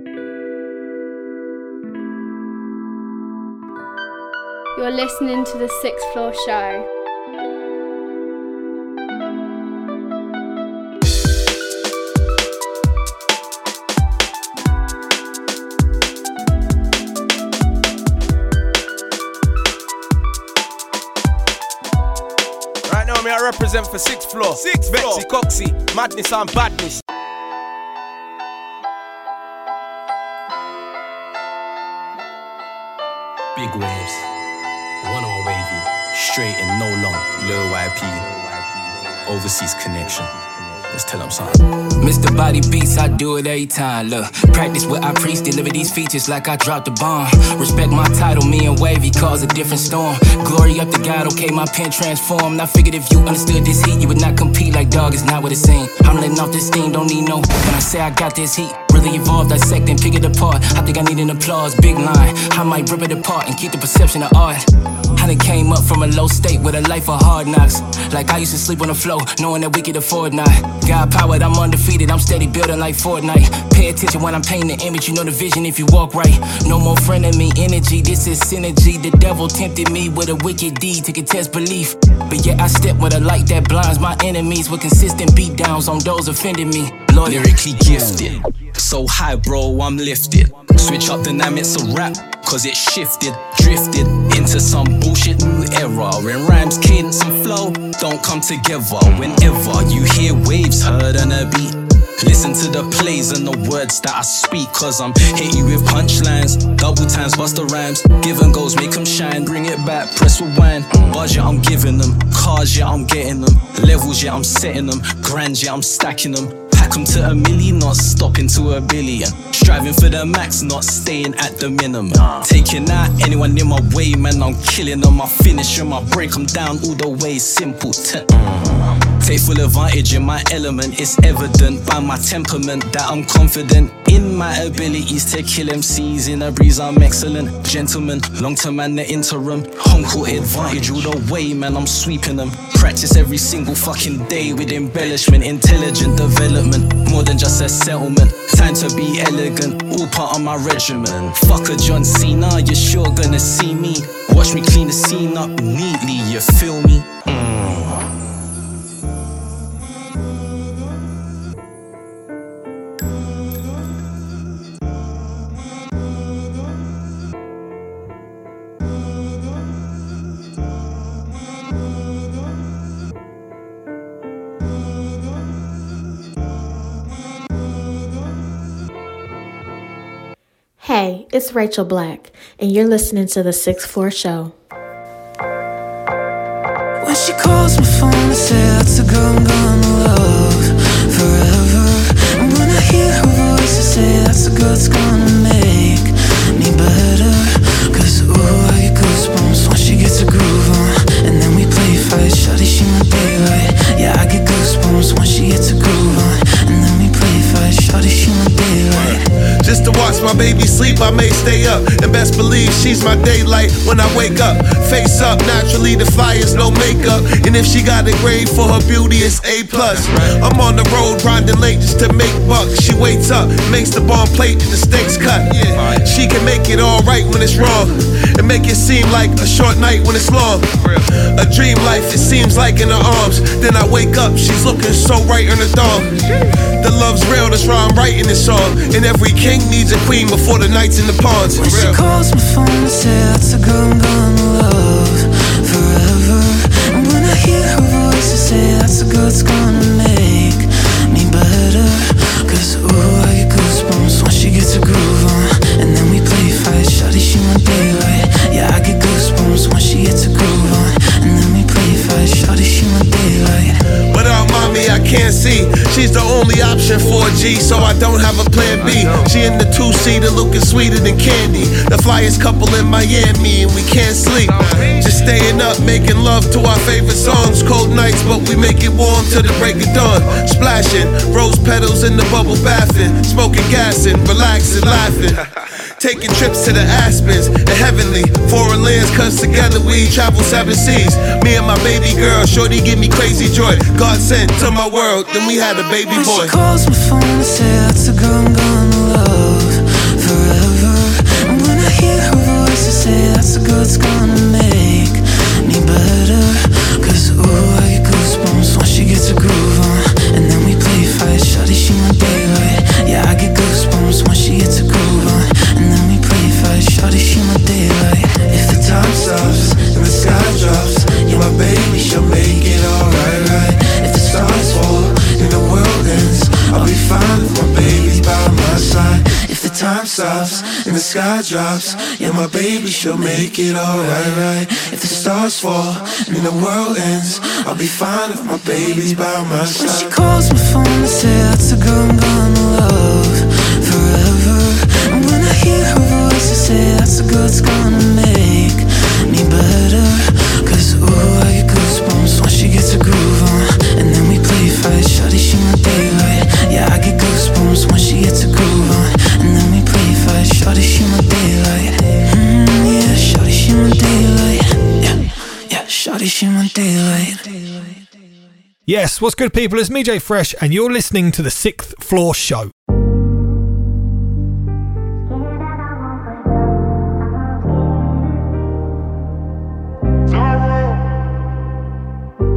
You're listening to the Sixth Floor Show. Right now, me I represent for sixth floor. Sixth floor. Vexy, Coxie, madness and badness. Big waves, one on wavy, straight and no long, low YP, overseas connection. Let's tell them something. Mr. Body Beats, I do it every time. Look, practice what I preach, deliver these features like I dropped a bomb. Respect my title, me and Wavy cause a different storm. Glory up to God, okay, my pen transformed. I figured if you understood this heat, you would not compete like dog, it's not what it seems. I'm letting off this steam, don't need no. When I say I got this heat, really evolved, dissect and pick it apart. I think I need an applause, big line. I might rip it apart and keep the perception of art. Done came up from a low state with a life of hard knocks. Like I used to sleep on the floor, knowing that we could afford not. God powered, I'm undefeated, I'm steady building like Fortnite. Pay attention when I'm painting the image, you know the vision if you walk right. No more friend of me, energy, this is synergy. The devil tempted me with a wicked deed to contest belief. But yet I step with a light that blinds my enemies with consistent beat downs on those offending me. Lord, Lyrically gifted, so high, bro, I'm lifted. Switch up dynamics of rap, cause it shifted, drifted into some bullshit new era. When rhymes, cadence, and flow don't come together. Whenever you hear waves heard on a beat, listen to the plays and the words that I speak. Cause I'm hitting you with punchlines, double times, bust the rhymes. Give and goes, make them shine, bring it back, press rewind. Bars, yeah, I'm giving them. Cars, yeah, I'm getting them. Levels, yeah, I'm setting them. Grands, yeah, I'm stacking them. Pack 'em to a million, not stopping to a billion. Striving for the max, not staying at the minimum. Taking out anyone in my way, man, I'm killing them. I finish them, I break them down all the way. Simple. T- Take full advantage in my element. It's evident by my temperament that I'm confident in my abilities to kill MCs in a breeze. I'm excellent, gentleman, long term and the interim. Home court advantage all the way, man. I'm sweeping them. Practice every single fucking day with embellishment, intelligent development, more than just a settlement. Time to be elegant, all part of my regimen. Fuck a John Cena, you're sure gonna see me. Watch me clean the scene up neatly, you feel me? Hey, it's Rachel Black, and you're listening to the Sixth Floor Show. When she calls my phone and say that's a girl I'm gonna love forever. And when I hear her voice I say that's a girl that's gonna make me better. Cause ooh I get goosebumps when she gets a groove on. And then we play fight, shawty she my daylight Yeah I get goosebumps when she gets a groove on. And then we play fight, shawty she my daylight Just to watch my baby sleep, I may stay up. And best believe she's my daylight when I wake up. Face up, naturally the flyers, no makeup. And if she got a grade for her beauty, it's A plus. I'm on the road grinding late just to make bucks. She waits up, makes the bomb plate and the steaks cut. Yeah, she can make it all right when it's wrong, and make it seem like a short night when it's long. A dream life, it seems like in her arms. Then I wake up, she's looking so right in the thong. The love's real, that's why I'm writing this song. And every king needs a queen before the nights in the ponds. When she calls my phone and say that's a girl I'm gonna love forever And when I hear her voice I say that's a girl that's gonna make only option for a G, so I don't have a plan B. She in the two seater looking sweeter than candy. The flyest couple in Miami, and we can't sleep. Just staying up, making love to our favorite songs. Cold nights, but we make it warm till the break of dawn. Splashing, rose petals in the bubble bathing. Smoking gas and relaxing, laughing. Taking trips to the Aspens the heavenly foreign lands, cause together we travel seven seas. Me and my baby girl, shorty give me crazy joy. God sent to my world, then we had a baby When boy. she calls my phone and say that's a girl I'm gonna love forever. And when I hear her voice to say that's a good, it's gonna make me better. Cause ooh, I get goosebumps once she gets a groove on. And then we play fight, shorty, she my daylight. Yeah, I get goosebumps when she gets a groove baby, she'll make it alright, right? If the stars fall and the world ends, I'll be fine if my baby's by my side. If the time stops and the sky drops, yeah, my baby, she'll make it alright, right? If the stars fall and the world ends, I'll be fine if my baby's by my side. When she calls my phone to say that's a girl I'm gonna love forever. And when I hear her voice, I say that's a girl it's gonna make me better. Yes, what's good, people? It's me, Jay Fresh, and you're listening to the Sixth Floor Show.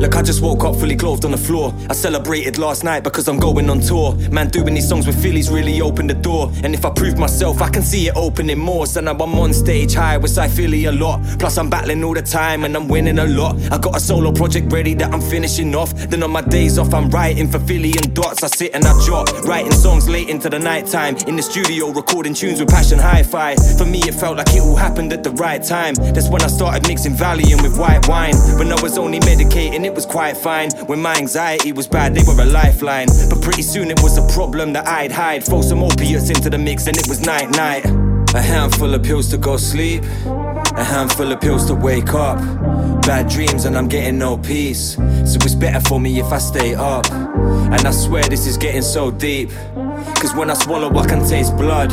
Look, I just woke up fully clothed on the floor. I celebrated last night because I'm going on tour. Man, doing these songs with Phillies really opened the door. And if I prove myself, I can see it opening more. So now I'm on stage high with Philly a lot. Plus, I'm battling all the time and I'm winning a lot. I got a solo project ready that I'm finishing off. Then on my days off, I'm writing for Philly and dots. I sit and I jot, writing songs late into the night time. In the studio, recording tunes with passion hi fi. For me, it felt like it all happened at the right time. That's when I started mixing Valium with white wine. When I was only medicating, it was quite fine. When my anxiety was bad, they were a lifeline. But pretty soon it was a problem that I'd hide. Throw some opiates into the mix and it was night night. A handful of pills to go sleep. A handful of pills to wake up. Bad dreams and I'm getting no peace. So it's better for me if I stay up. And I swear this is getting so deep. Cause when I swallow, I can taste blood.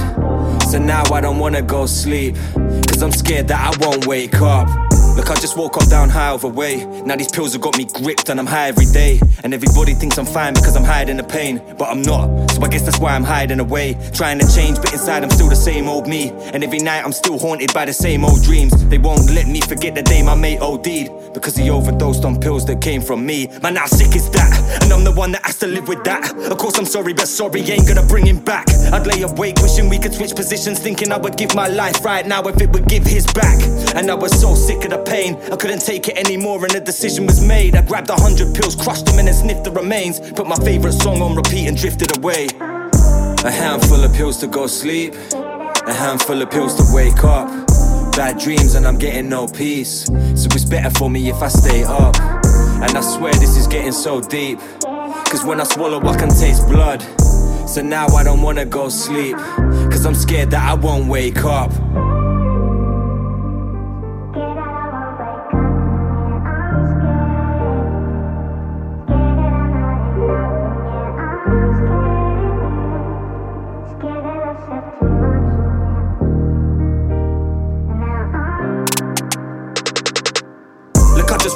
So now I don't wanna go sleep. Cause I'm scared that I won't wake up. Look, I just woke up down high over way. Now these pills have got me gripped and I'm high every day. And everybody thinks I'm fine because I'm hiding the pain. But I'm not. So I guess that's why I'm hiding away. Trying to change, but inside I'm still the same old me. And every night I'm still haunted by the same old dreams. They won't let me forget the day my mate OD'd. Because he overdosed on pills that came from me. Man, how sick is that? And I'm the one that has to live with that. Of course, I'm sorry, but sorry ain't gonna bring him back. I'd lay awake wishing we could switch positions. Thinking I would give my life right now if it would give his back. And I was so sick of the pain. I couldn't take it anymore, and a decision was made. I grabbed a hundred pills, crushed them, and then sniffed the remains. Put my favorite song on repeat and drifted away. A handful of pills to go sleep, a handful of pills to wake up. Bad dreams, and I'm getting no peace. So it's better for me if I stay up. And I swear this is getting so deep. Cause when I swallow, I can taste blood. So now I don't wanna go sleep. Cause I'm scared that I won't wake up.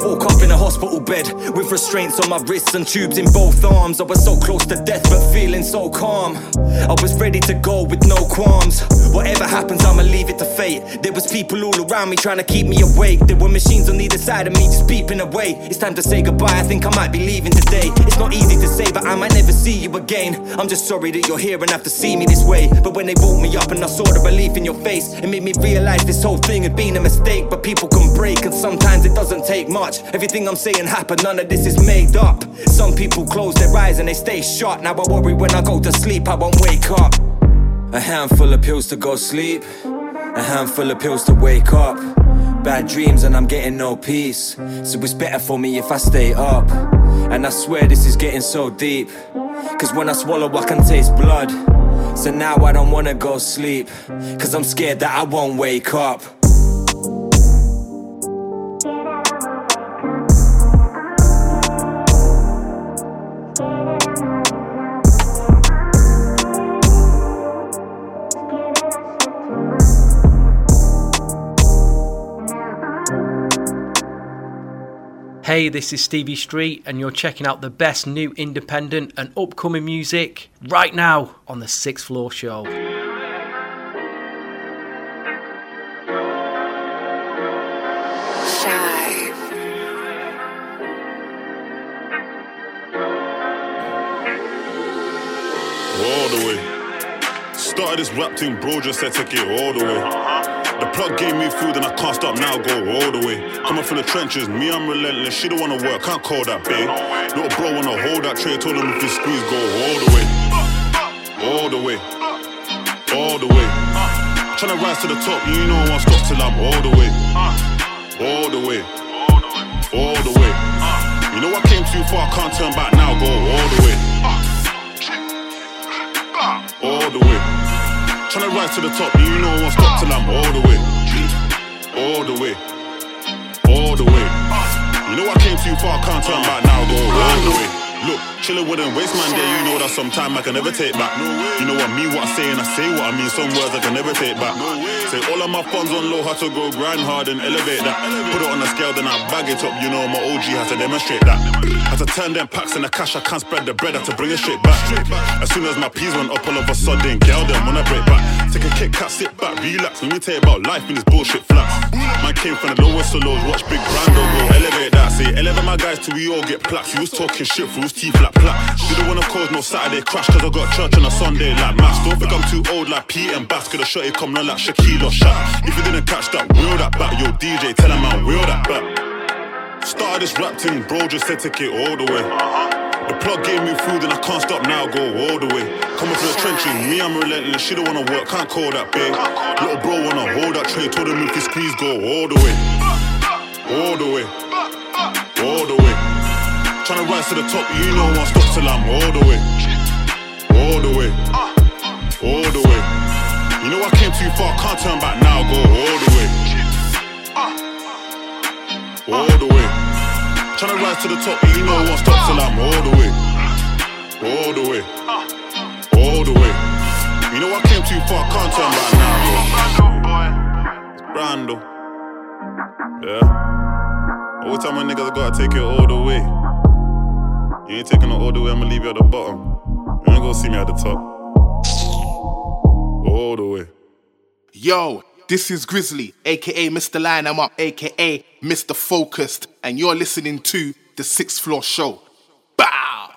Woke up in a hospital bed with restraints on my wrists and tubes in both arms. I was so close to death, but feeling so calm. I was ready to go with no qualms. Whatever happens, I'ma leave it to fate. There was people all around me trying to keep me awake. There were machines on either side of me just beeping away. It's time to say goodbye. I think I might be leaving today. It's not easy to say, but I might never see you again. I'm just sorry that you're here and have to see me this way. But when they woke me up and I saw the relief in your face, it made me realize this whole thing had been a mistake. But people can break, and sometimes it doesn't take much. Everything I'm saying happened, none of this is made up. Some people close their eyes and they stay shut. Now I worry when I go to sleep, I won't wake up. A handful of pills to go sleep, a handful of pills to wake up. Bad dreams and I'm getting no peace. So it's better for me if I stay up. And I swear this is getting so deep. Cause when I swallow, I can taste blood. So now I don't wanna go sleep. Cause I'm scared that I won't wake up. Hey, this is Stevie Street, and you're checking out the best new independent and upcoming music right now on the Sixth Floor Show. all the way. Started this rap team, bro, just said take it all the way. Uh-huh. The plug gave me food and I can't stop now, go all the way. Coming from the trenches, me, I'm relentless. She don't wanna work, can't call that babe. Little bro wanna hold that tray, told him if he squeeze, go all the way. All the way. All the way. Tryna rise to the top, you know I won't stop till I'm all the way. All the way. All the way. You know I came too far, can't turn back now, go all the way. All the way. Tryna rise to the top, you know I won't stop till I'm all the way. All the way. All the way. You know I came too far, can't turn back now, go all the way. Look, chillin' wouldn't waste man day, you know that sometime I can never take back. You know I mean what I say and I say what I mean, some words I can never take back. Say all of my funds on low, had to go grind hard and elevate that. Put it on the scale, then I bag it up, you know my OG had to demonstrate that. Had to turn them packs in the cash, I can't spread the bread, had to bring it straight back. As soon as my peas went up, all of a sudden, girl, them when I break back. Take a kick, cat, sit back, relax. Let me tell you about life in this bullshit flats. Man came from the lowest of lows, watch Big Brando go elevate that. Say, elevate my guys till we all get plaques. You was talking shit, fools, teeth flat, flat. Didn't wanna cause no Saturday crash, cause I got church on a Sunday like mass. Don't think I'm too old like Pete and Bass, could have shot it come on like Shaquille or Shaq. If you didn't catch that, wheel that back. Yo, DJ, tell him man, wheel that back. Started this rap bro, just said take it all the way. The plug gave me food and I can't stop now, go all the way. Coming from the trenches, me, I'm relentless. She don't wanna work, can't call that big. Little bro wanna hold that tray, told him if he squeeze, go all the way. All the way. All the way. Tryna rise to the top, you know I stop till I'm all the way. All the way. All the way. You know I came too far, can't turn back now, go all the way. All the way. Tryna rise to the top, you know I won't stop till I'm all the way. All the way. All the way. You know I came too far, can't turn back now, bro. Brando. Yeah. All time my niggas gotta take it all the way. You ain't taking it all the way, I'ma leave you at the bottom. You ain't gonna see me at the top. All the way. Yo, this is Grizzly, aka Mr. Line I'm Up, aka Mr. Focused, and you're listening to The Sixth Floor Show. Bow!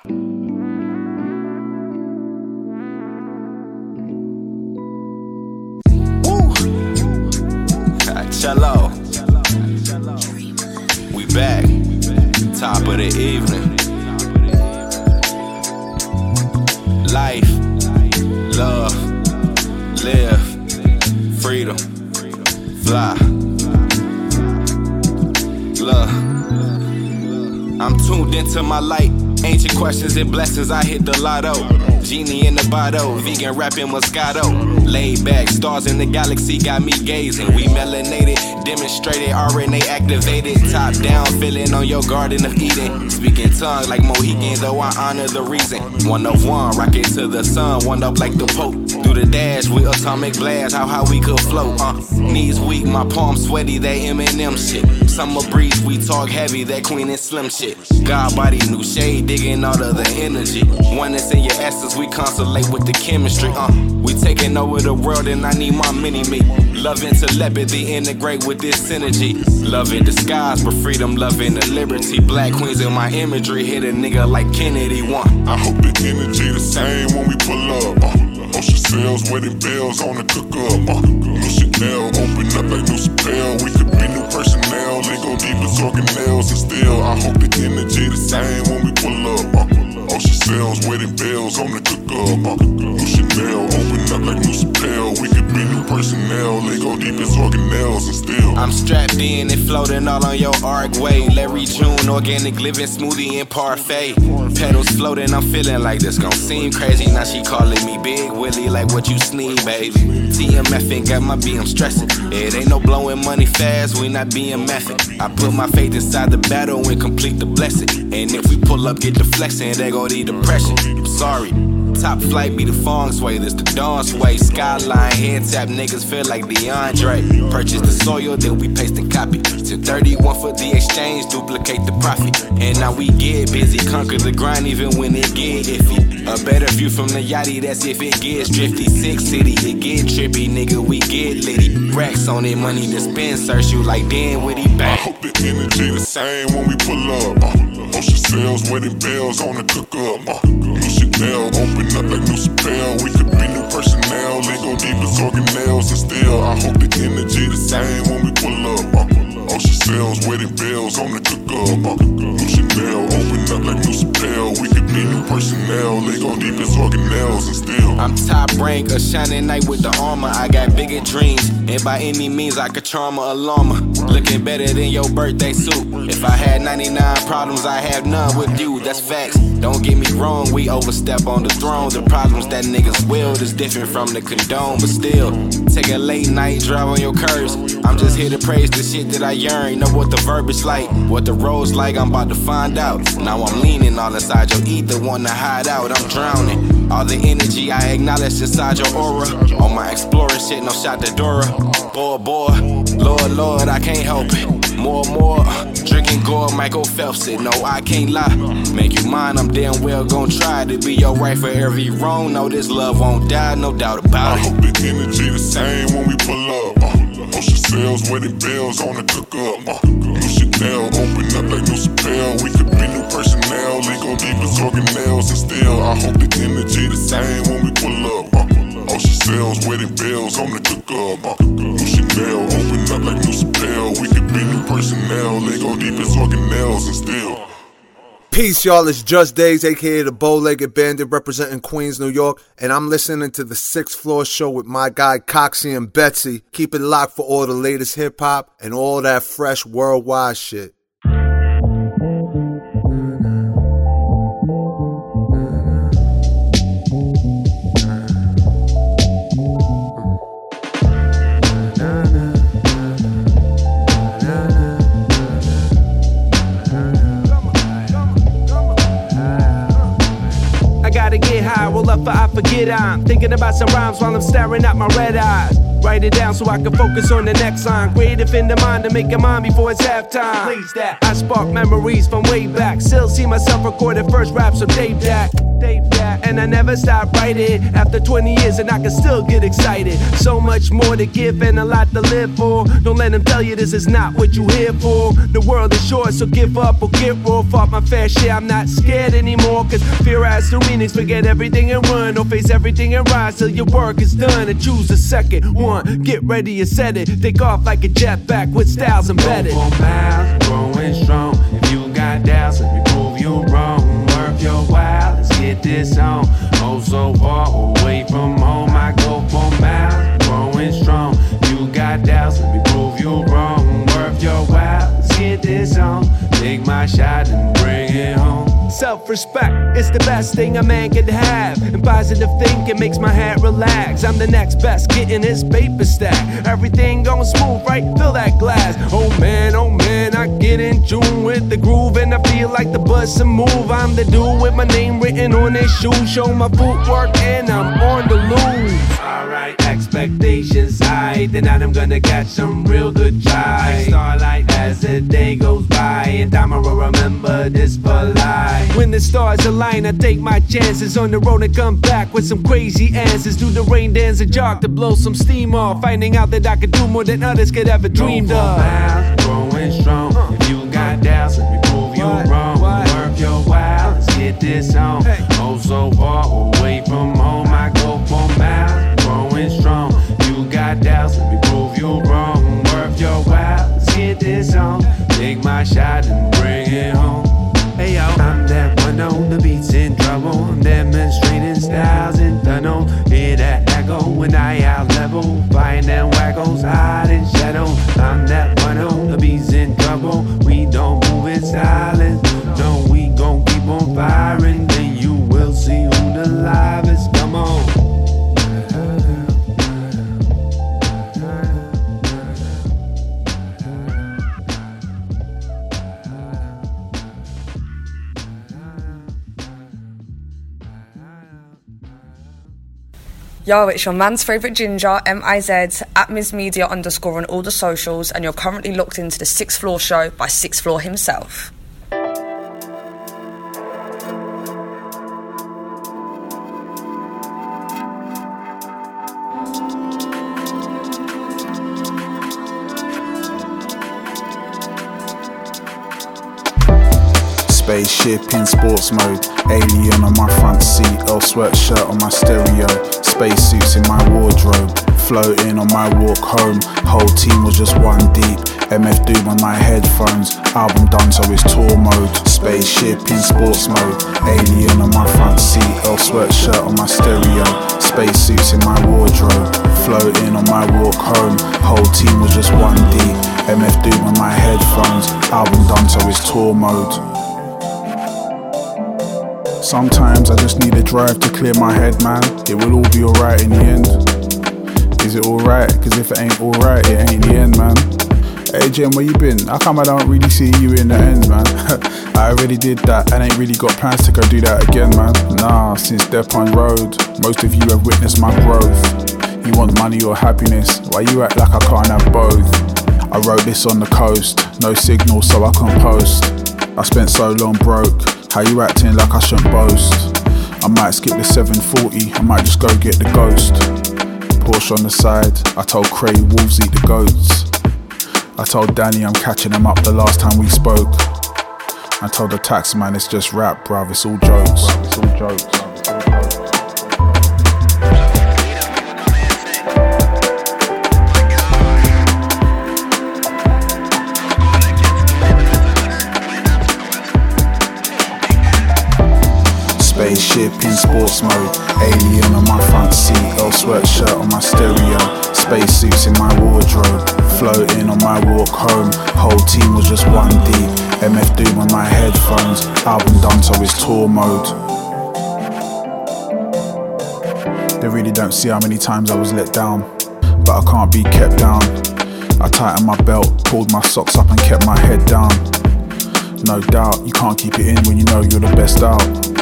Cello. We back. Top of the evening. I'm tuned into my light. Ancient questions and blessings, I hit the lotto. Genie in the bottle, vegan rapping Moscato. Laid back, stars in the galaxy got me gazing. We melanated, demonstrated, RNA activated. Top down, feeling on your garden of Eden. Speaking tongue like Mohican, though I honor the reason. One of one, rocket to the sun, one up like the Pope. Do the dash with atomic blast, how high we could float. Uh, knees weak, my palms sweaty, that Eminem shit. Summer breeze, we talk heavy, that Queen and Slim shit. God body, new shade, digging out of the energy. Oneness in your essence, we constellate with the chemistry. Uh, we taking over the world, and I need my mini me. Love and telepathy, integrate with this synergy. Love in disguise, but freedom, love in the liberty. Black queens in my imagery, hit a nigga like Kennedy one. I hope the energy the same when we pull up. Uh, Ocean sails, wedding bells on the cook up. Uh, new Chanel, open up like new spell. We could be new personnel. They go deep as organelles, and still I hope the energy the same when we pull up. Uh, Ocean sails, wedding bells on the cook up. New Chanel, open up like new spell. We could be new personnel. They go deep as organelles, and still I'm strapped in and floating all on your arc way. Larry June, organic living smoothie and parfait. Pedals floating, I'm feeling like this gon' seem crazy. Now she calling me Big Willie, like what you sneeze, baby. TMF ain't got my BM stressing. It ain't no blowing money fast, we not being method. I put my faith inside the battle and complete the blessing. And if we pull up, get the flexing, they go the depression. I'm sorry. Top flight be the fong sway, this the dawn sway. Skyline, head tap, niggas feel like DeAndre. Purchase the soil, then we paste and copy. To 31 for the exchange, duplicate the profit. And now we get busy, conquer the grind even when it get iffy. A better view from the yachty, that's if it gets drifty. Six city, it get trippy, nigga, we get litty. Racks on it, money to spend, search you like Dan Witty I back. hope the energy the same when we pull up. Uh, Ocean sails, wedding bells on the cook up. Uh, Chanel, open up like spell. We could be new personnel. They go deep as organelles. And still, I hope the energy the same when we pull up. Ocean cells, wedding bells on the cook up. New Chanel, open up like spell. We could be new personnel. They go deep as organelles. And still, I'm top rank, a shining knight with the armor. I got bigger dreams, and by any means I could charm a alarmer. Looking better than your birthday suit. If I had 99 problems, I have none with you. That's facts. Don't get me wrong, we overstep on the throne. The problems that niggas wield is different from the condone, but still, take a late night drive on your curves. I'm just here to praise the shit that I yearn. Know what the verb is like, what the road's like. I'm about to find out. Now I'm leaning all inside your ether, wanna hide out. I'm drowning. All the energy I acknowledge inside your aura. On my exploring shit, no shot to Dora. Boy, boy, Lord, Lord, I can't help it. More, more, drinking gold, Michael Phelps said, No, I can't lie. Make you mine, I'm damn well gon' try to be your right for every wrong. No, this love won't die, no doubt about it. I it. hope the energy the same when we pull up. Uh, Ocean cells, wedding bells on the cook up. Uh, new Chanel, open up like new spell. We could be new personnel. They go deep as organelles. And still, I hope the energy the same when we pull up. Uh, Ocean cells, wedding bells on the cook up. Uh, new Chanel, open up like new spell. We could be new personnel. Go deep as organelles. And still. Peace, y'all. It's Jus Daze, aka the Bow Legged Bandit, representing Queens, New York, and I'm listening to the Sixth Floor Show with my guy Coxie and Betsy. Keep it locked for all the latest hip hop and all that fresh worldwide shit. High, roll up for I forget I'm thinking about some rhymes while I'm staring at my red eyes. Write it down so I can focus on the next line. Creative in the mind to make it mine before it's halftime. Please that. I spark memories from way back. Still see myself recording first raps on Dave Dack. Dack. And I never stop writing. After 20 years, and I can still get excited. So much more to give and a lot to live for. Don't let them tell you this is not what you here for. The world is short, so give up or get raw. Fought my fair share, I'm not scared anymore. Cause fear has the meanings. Forget everything and run. Don't face everything and rise till your work is done. And choose a second one. Get ready and set it. Take off like a jetpack with styles embedded. Miles, growing strong. If you got doubts, let me prove you wrong. Worth your get this on. Oh, so far away from home, I go for miles, growing strong. You got doubts, let me prove you wrong. Worth your while, let's get this on. Take my shot and bring it home. Self respect is the best thing a man can have. And positive thinking makes my head relax. I'm the next best, getting this paper stack. Everything going smooth, right? Fill that glass. Oh man, oh man, I get in tune with the groove. And I feel like the bus and move. I'm the dude with my name written on his shoes. Show my footwork and I'm on the loose. Alright, expectations high. Tonight I'm gonna catch some real good try. Starlight as the day goes by. And I'ma remember this for life. When the stars align, I take my chances on the road and come back with some crazy answers. Do the rain dance and jog to blow some steam off. Finding out that I could do more than others could ever dreamed of. Miles, growing strong. If you got doubts, let me prove you wrong. Work your while, let's get this on. Oh, so far away from home, Got doubts, let me prove you wrong. Worth your while, let's get this on. Take my shot and bring it home. Hey yo, I'm that one on the beats in trouble. I'm demonstrating styles in tunnel. Hear that echo when I out level. Find them wackos hide in shadow. I'm that Yo, it's your man's favourite ginger, M-I-Z, at Ms Media underscore on all the socials, and you're currently locked into the Sixth Floor Show by Sixth Floor himself. Spaceship in sports mode, alien on my front seat, Earl Sweatshirt on my stereo, spacesuits in my wardrobe, floating on my walk home. Whole team was just one deep. MF Doom on my headphones, album done so it's tour mode. Spaceship in sports mode, alien on my front seat, Earl Sweatshirt on my stereo, spacesuits in my wardrobe, floating on my walk home. Whole team was just one deep. MF Doom on my headphones, album done so it's tour mode. Sometimes I just need a drive to clear my head, man. It will all be alright in the end. Is it alright? Cause if it ain't alright, it ain't the end, man. Hey Jim, where you been? How come I don't really see you in the end, man? I already did that and ain't really got plans to go do that again, man. Nah, since Depon Road, most of you have witnessed my growth. You want money or happiness? Why you act like I can't have both? I wrote this on the coast, no signal so I can post. I spent so long broke, how you acting like I shouldn't boast? I might skip the 740, I might just go get the ghost. Porsche on the side, I told Cray wolves eat the goats. I told Danny I'm catching him up the last time we spoke. I told the tax man it's just rap, bruv, it's all jokes. It's all jokes. Alien on my front seat, Earl Sweatshirt on my stereo, spacesuits in my wardrobe, floating on my walk home. Whole team was just one deep. MF Doom on my headphones, album done so it's tour mode. They really don't see how many times I was let down, but I can't be kept down. I tightened my belt, pulled my socks up, and kept my head down. No doubt, you can't keep it in when you know you're the best out.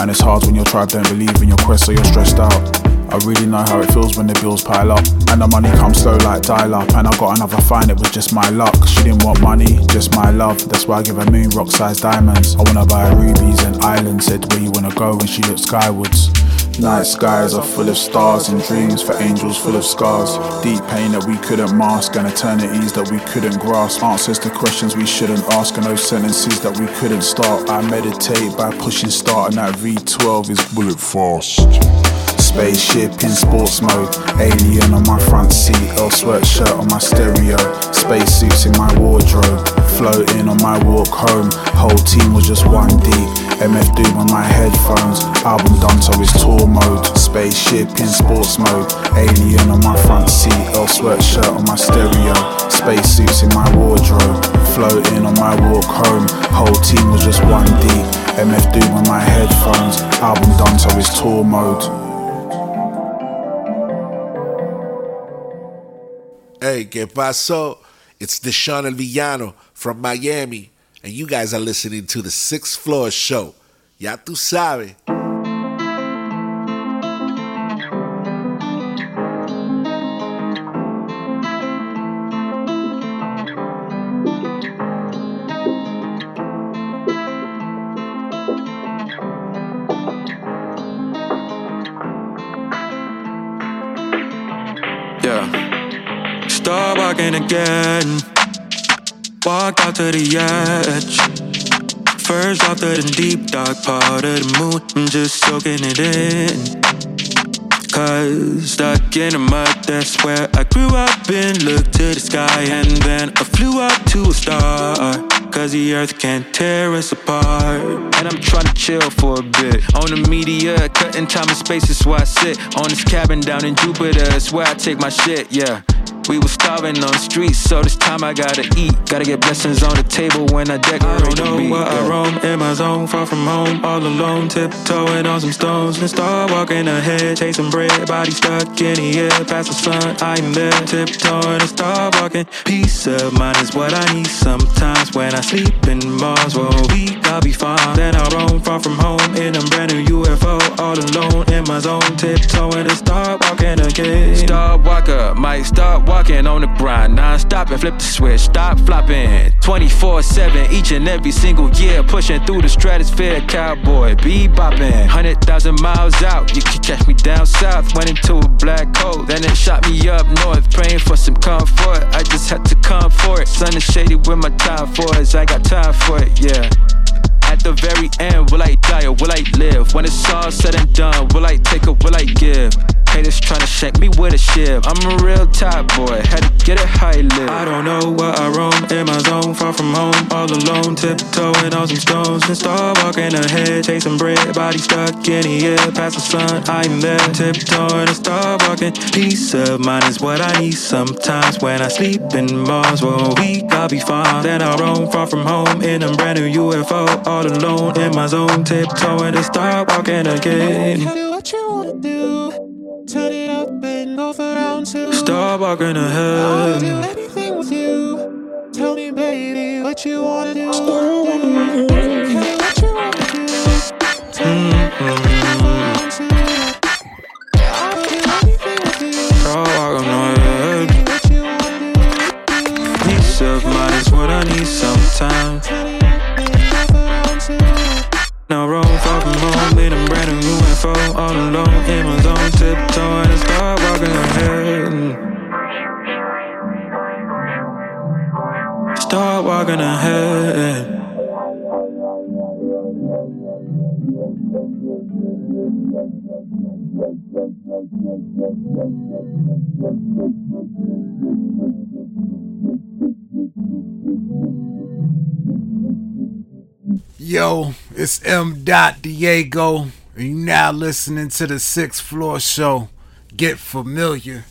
And it's hard when your tribe don't believe in your quest, so you're stressed out. I really know how it feels when the bills pile up and the money comes slow like dial up. And I got another fine, it was just my luck. She didn't want money, just my love. That's why I give her moon rock sized diamonds. I wanna buy rubies and islands. Said where you wanna go and she looked skywards. Night skies are full of stars and dreams for angels full of scars. Deep pain that we couldn't mask and eternities that we couldn't grasp. Answers to questions we shouldn't ask and those sentences that we couldn't start. I meditate by pushing start and that V12 is bullet fast. Spaceship in sports mode, alien on my front seat, Earl Sweatshirt on my stereo, spacesuits in my wardrobe, floating on my walk home. Whole team was just one deep. MF Doom on my headphones, album done so it's tour mode. Spaceship in sports mode, alien on my front seat, Earl Sweatshirt on my stereo, spacesuits in my wardrobe, floating on my walk home. Whole team was just one D. MF Doom on my headphones, album done so it's tour mode. Hey, que paso? It's Deshaun El Villano from Miami, and you guys are listening to the Sixth Floor Show. Ya tú sabes. Start walking again. Walk out to the edge. First off to the deep dark part of the moon. I'm just soaking it in. Cause stuck in the mud, that's where I grew up and looked to the sky. And then I flew up to a star. Cause the earth can't tear us apart. And I'm trying to chill for a bit. On the media, cutting time and space is where I sit. On this cabin down in Jupiter, it's where I take my shit, yeah. We was starving on the streets, so this time I gotta eat. Gotta get blessings on the table when I decorate I don't know. Where I roam in my zone, far from home, all alone, tiptoeing on some stones. And start walking ahead, chasing bread, body stuck in the air, past the sun. I am there, tiptoeing and start walking. Peace of mind is what I need sometimes when I sleep in Mars. Well, week, I'll be fine. Then I'll roam far from home in a brand new UFO, all alone in my zone, tiptoeing and start walking again. Start walker, might start walking on the grind, non stop and flip the switch, stop flopping. 24 7 each and every single year, pushing through the stratosphere, cowboy, be bopping 100,000 miles out, you can catch me down south, went into a black hole, then it shot me up north, praying for some comfort, I just had to come for it, sun is shady with my time for it, I got time for it, yeah. At the very end, will I die or will I live? When it's all said and done, will I take or will I give? Haters tryna shake me with a shiv. I'm a real top boy, had to get it how you live. I don't know where I roam, in my zone, far from home, all alone, tiptoeing on some stones. And start walking ahead, chasing bread, body stuck in the air, past the sun, I'm there, tiptoeing and start walking. Peace of mind is what I need sometimes when I sleep in Mars. For a week, I'll be fine. Then I roam far from home in a brand new UFO, all alone in my zone, tiptoeing and start walking again. what you wanna do. Turn it up and go for round two. Start walking I'll do anything with you. Tell me, baby, what you wanna do. Hey, what you wanna do. Tell me, round two. I'll do anything with you. Walking ahead. Peace of mind is what I need sometimes. Walking ahead. Yo, it's M. Dot Diego, and you now listening to the Sixth Floor Show. Get familiar.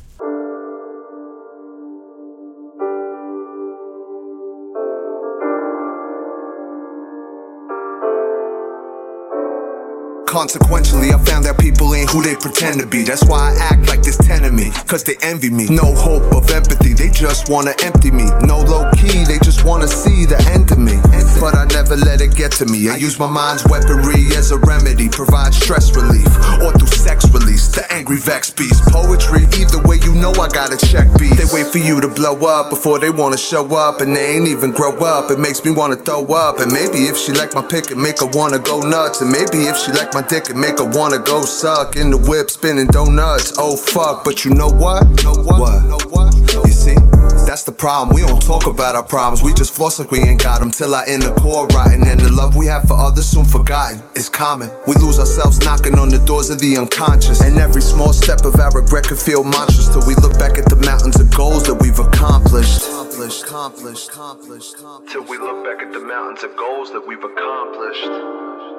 Consequentially, I found that people ain't who they pretend to be. That's why I act like this ten of me, cause they envy me. No hope of empathy, they just wanna empty me. No low key, they just wanna see the end of me. But I never let it get to me. I use my mind's weaponry as a remedy, provide stress relief, or through sex release. The angry vex beast. Poetry, either way, you know I gotta check beats. They wait for you to blow up before they wanna show up, and they ain't even grow up. It makes me wanna throw up. And maybe if she like my pick, it make her wanna go nuts. And maybe if she like my dick, it make her wanna go suck in the whip, spinning donuts. Oh fuck, but you know what? What? You see? That's the problem. We don't talk about our problems. We just floss like we ain't got them till I end the core rotten. And the love we have for others soon forgotten is common. We lose ourselves knocking on the doors of the unconscious. And every small step of our regret could feel monstrous till we look back at the mountains of goals that we've accomplished. Accomplished, accomplished, accomplished, Till we look back at the mountains of goals that we've accomplished.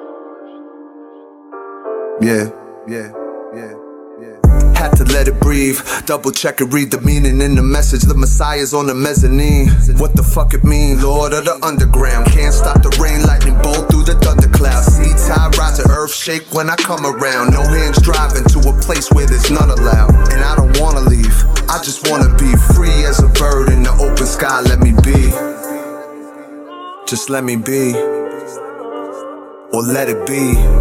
Yeah, yeah, yeah. Yeah. Had to let it breathe, double check and read the meaning in the message. The Messiah's on the mezzanine. What the fuck it mean, Lord of the underground? Can't stop the rain, lightning bolt through the thundercloud. Seeds high, rise to earth shake when I come around. No hands driving to a place where there's none allowed. And I don't wanna leave, I just wanna be free as a bird in the open sky. Let me be, just let me be, or let it be.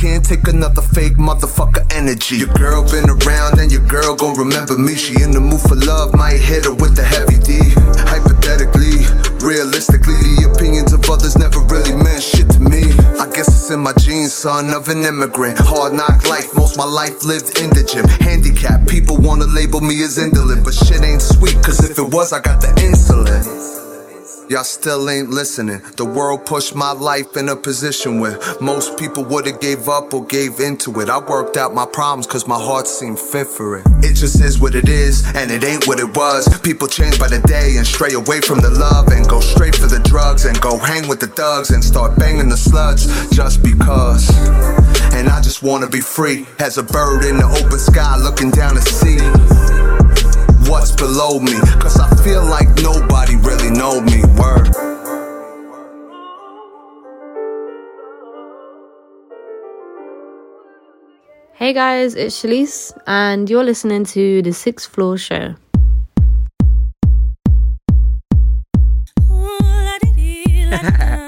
Can't take another fake motherfucker energy. Your girl been around and your girl gon' remember me. She in the mood for love, might hit her with the heavy D. Hypothetically, realistically, the opinions of others never really meant shit to me. I guess it's in my genes, son of an immigrant. Hard knock life, most my life lived indigent. Handicapped, people wanna label me as indolent, but shit ain't sweet, cause if it was, I got the insulin. Y'all still ain't listening. The world pushed my life in a position where most people would've gave up or gave into it. I worked out my problems cause my heart seemed fit for it. It just is what it is, and it ain't what it was. People change by the day and stray away from the love and go straight for the drugs and go hang with the thugs and start banging the sluts just because. And I just wanna be free as a bird in the open sky looking down the sea what's below me. Cause I feel like nobody really know me. Word. Hey guys, it's Shalise, and you're listening to the Sixth Floor Show.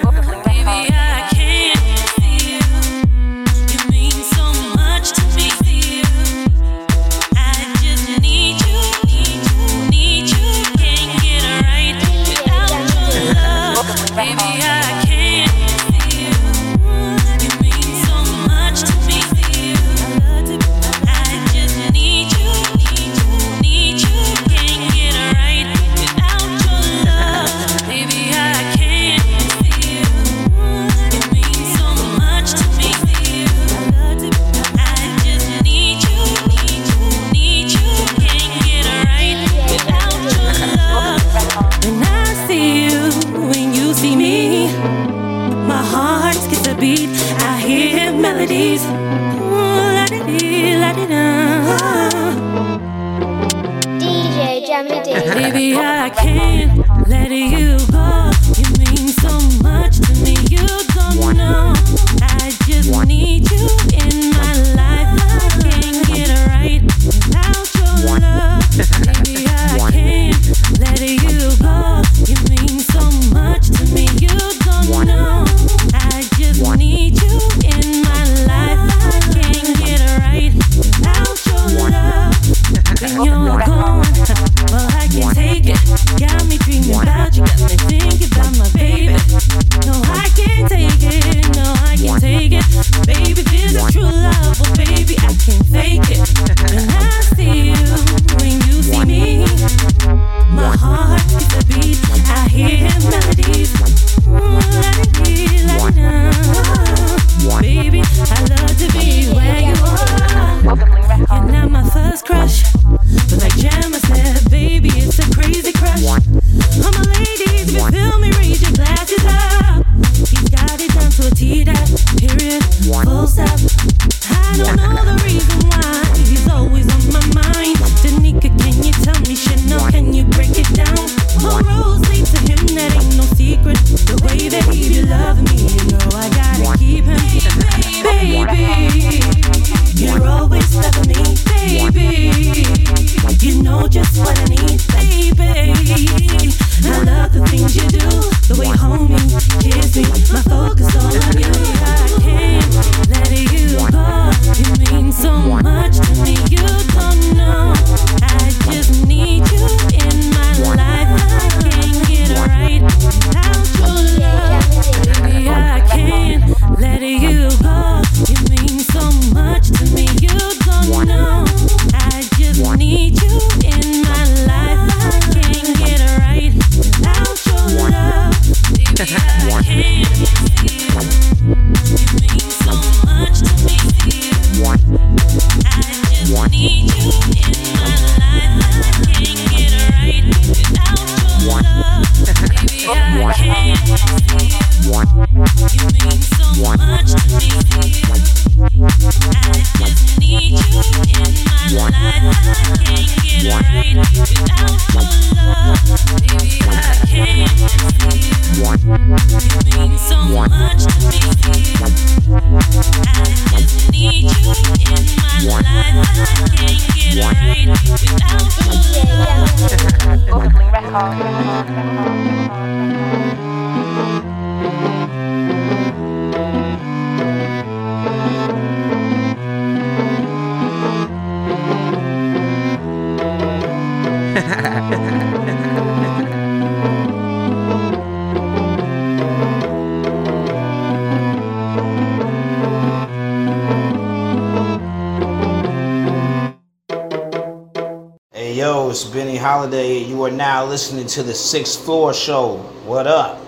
listening to the Sixth Floor Show. What up?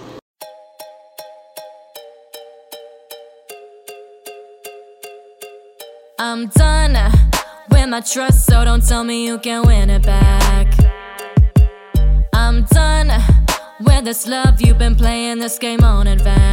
I'm done with my trust, so don't tell me you can win it back. I'm done with this love, you've been playing this game on advance.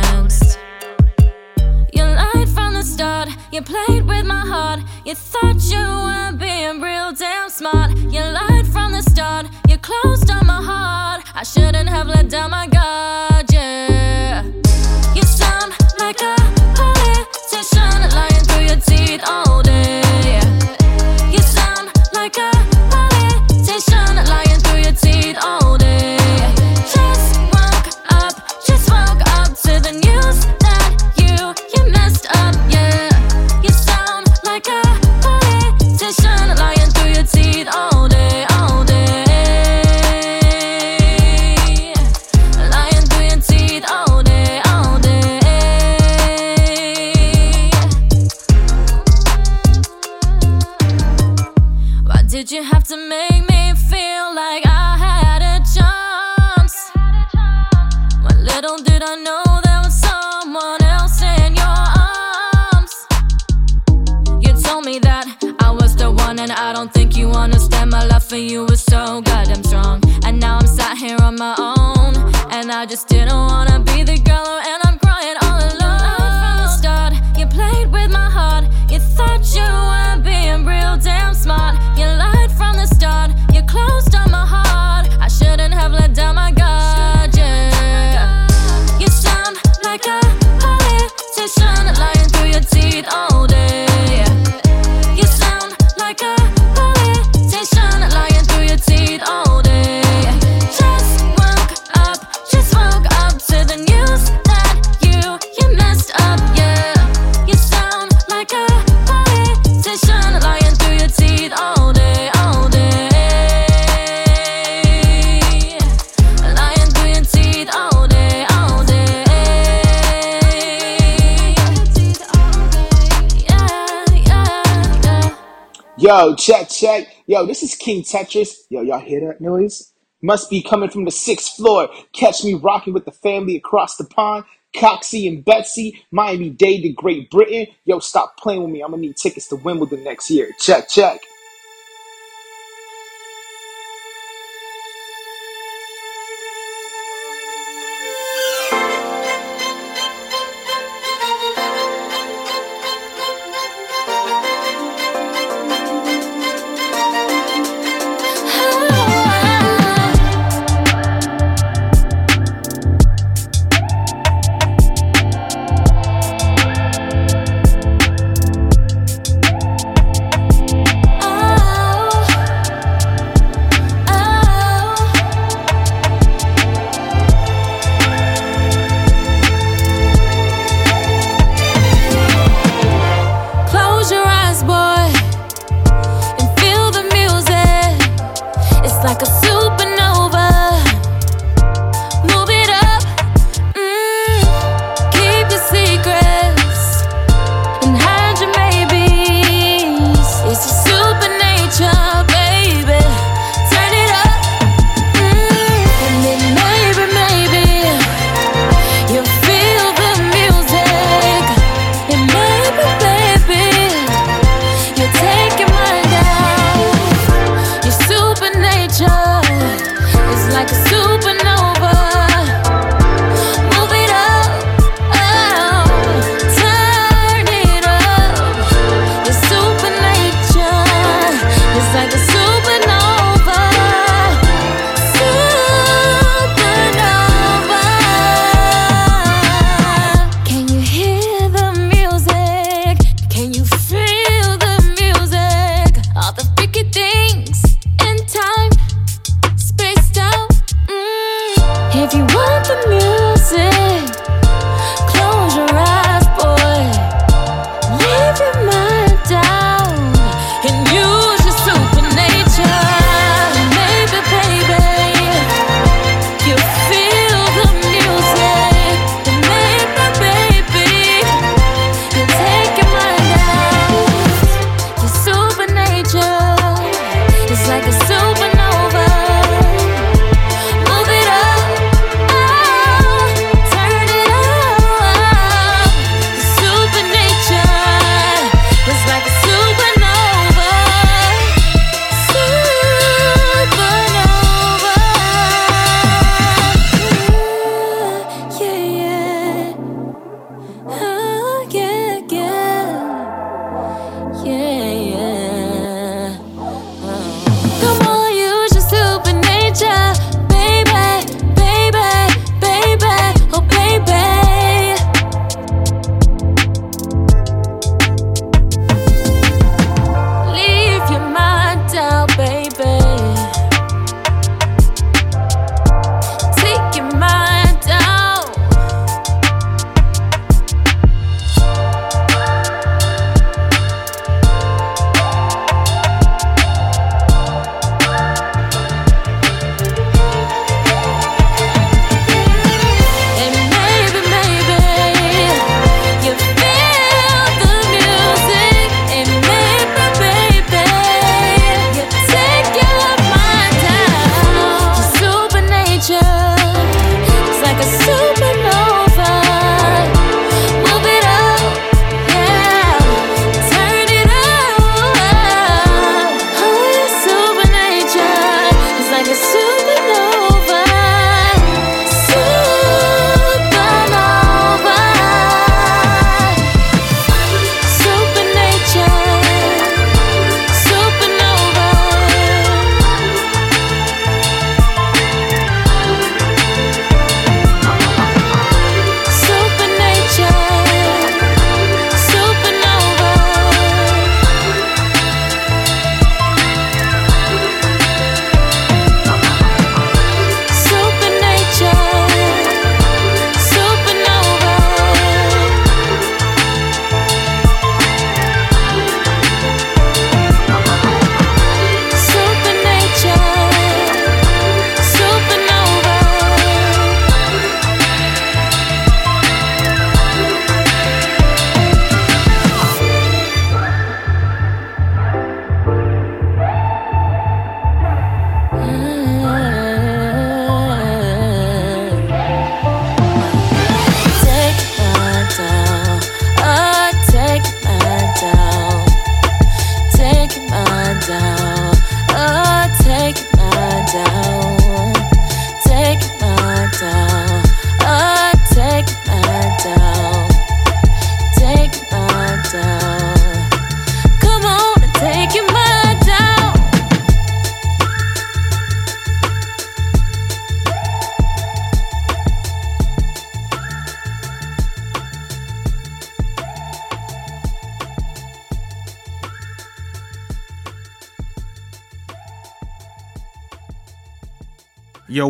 Yo, check, check. Yo, this is King Tetris. Yo, y'all hear that noise? Must be coming from the sixth floor. Catch me rocking with the family across the pond. Coxie and Betsy, Miami Dade to Great Britain. Yo, stop playing with me. I'm gonna need tickets to Wimbledon next year. Check, check.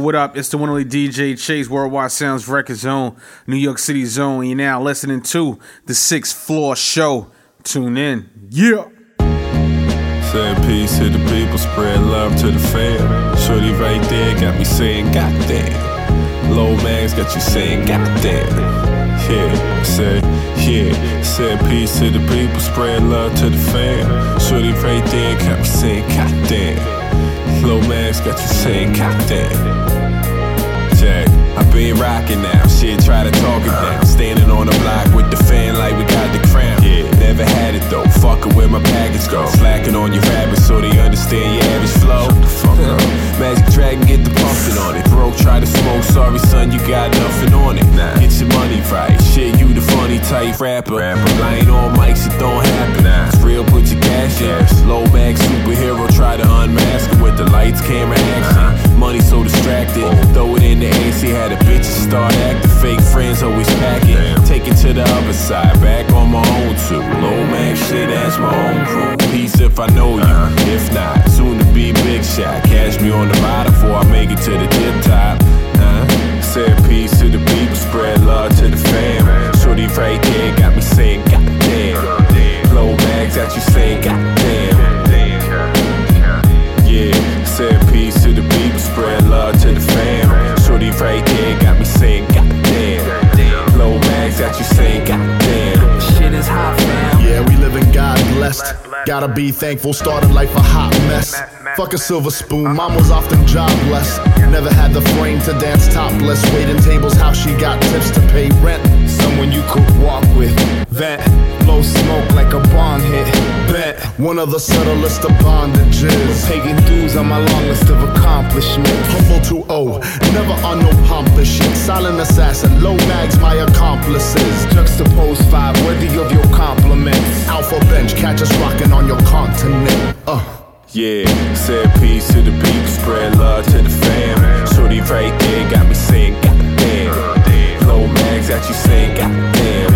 What up? It's the one only DJ Chase, Worldwide Sounds Record Zone, New York City Zone. You're now listening to the Sixth Floor Show. Tune in. Yeah. Say peace to the people, spread love to the fam. Shorty right there got me saying, goddamn. Low man's got you saying, goddamn. Yeah, say, yeah. Say peace to the people, spread love to the fam. Shorty right there got me saying, goddamn. Low Mags got you saying, goddamn. Jack, I been rocking now. Shit, try to talk it down. Standing on the block with the fan like we got the crown. Yeah, never had it though. Fuckin' where my package go. Slacking on your rabbits so they understand your average flow. Fuck up. Magic Dragon, get the pumping on it. Broke, try to smoke. Sorry, son, you got nothing on it. Nah. Get your money right. Shit, you the funny type rapper. rapper. Lying on mics, it don't happen. Nah. It's real, put on the bottom before I make it to the tip top. Uh, said peace to the people, spread love to the fam. Shorty right there got me saying, goddamn. Low bags got you saying, goddamn. Yeah, said peace to the people, spread love to the fam. Shorty right there got me saying, goddamn. Low mags got you saying, goddamn. Shit is hot, fam. Yeah, we live in God blessed. Gotta be thankful, started life a hot mess. Fuck a silver spoon, mom was often jobless. Never had the frame to dance topless. Waiting tables, how she got tips to pay rent. Someone you could walk with, vent, blow smoke like a bomb hit. Bet One of the subtlest of bondages. taking dues on my long list of accomplishments. Humble to O, never on no pompous shit. Silent assassin, low mags, my accomplices. Juxtapose five, worthy of your compliments. Alpha bench, catch us rocking on your continent. Uh. Yeah, said peace to the people, spread love to the fam. Shorty right there got me saying, goddamn. Low mags got you saying, goddamn.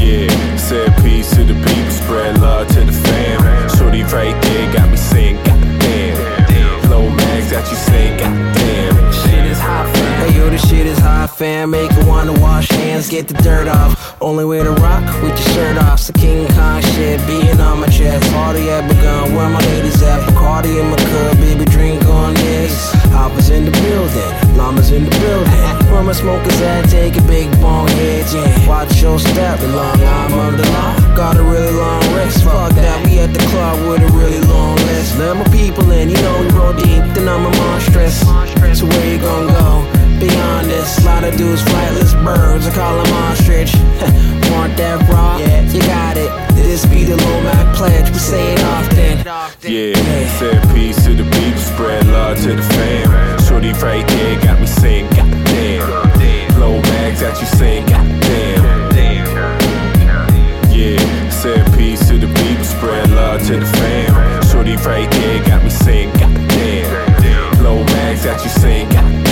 Yeah, said peace to the people, spread love to the fam. Shorty right there got me saying, goddamn. Low mags got you saying, goddamn. Shit is hot, fam. Hey, yo, this shit is hot, fam. Make you wanna wash hands, get the dirt off. Only way to rock with your shirt off. So King Kong shit, beating on my chest. Party at begun, where my ladies at? Bacardi in my cup, baby, drink on this. Hoppers in the building, llamas in the building. Where my smokers at? Take a big bong hits. Yeah. Watch your step, long arm of the law. Got a really long wrist. Fuck that, we at the club with a really long list. Let my people in, you know we roll deep, then I'm a monstrous. So where you gon' go? Be honest, lot of dudes flightless birds, I call them ostrich. Want that raw? Yeah, you got it. This be the low Mac pledge, we say it often. Yeah, said peace to the people, spread love to the fam. Shorty right there got me saying, goddamn. Low mags got you saying, goddamn. Yeah, said peace to the people, spread love to the fam. Shorty right there got me saying, goddamn. Low mags got you saying, goddamn.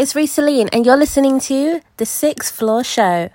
It's Risaline, and you're listening to The Sixth Floor Show.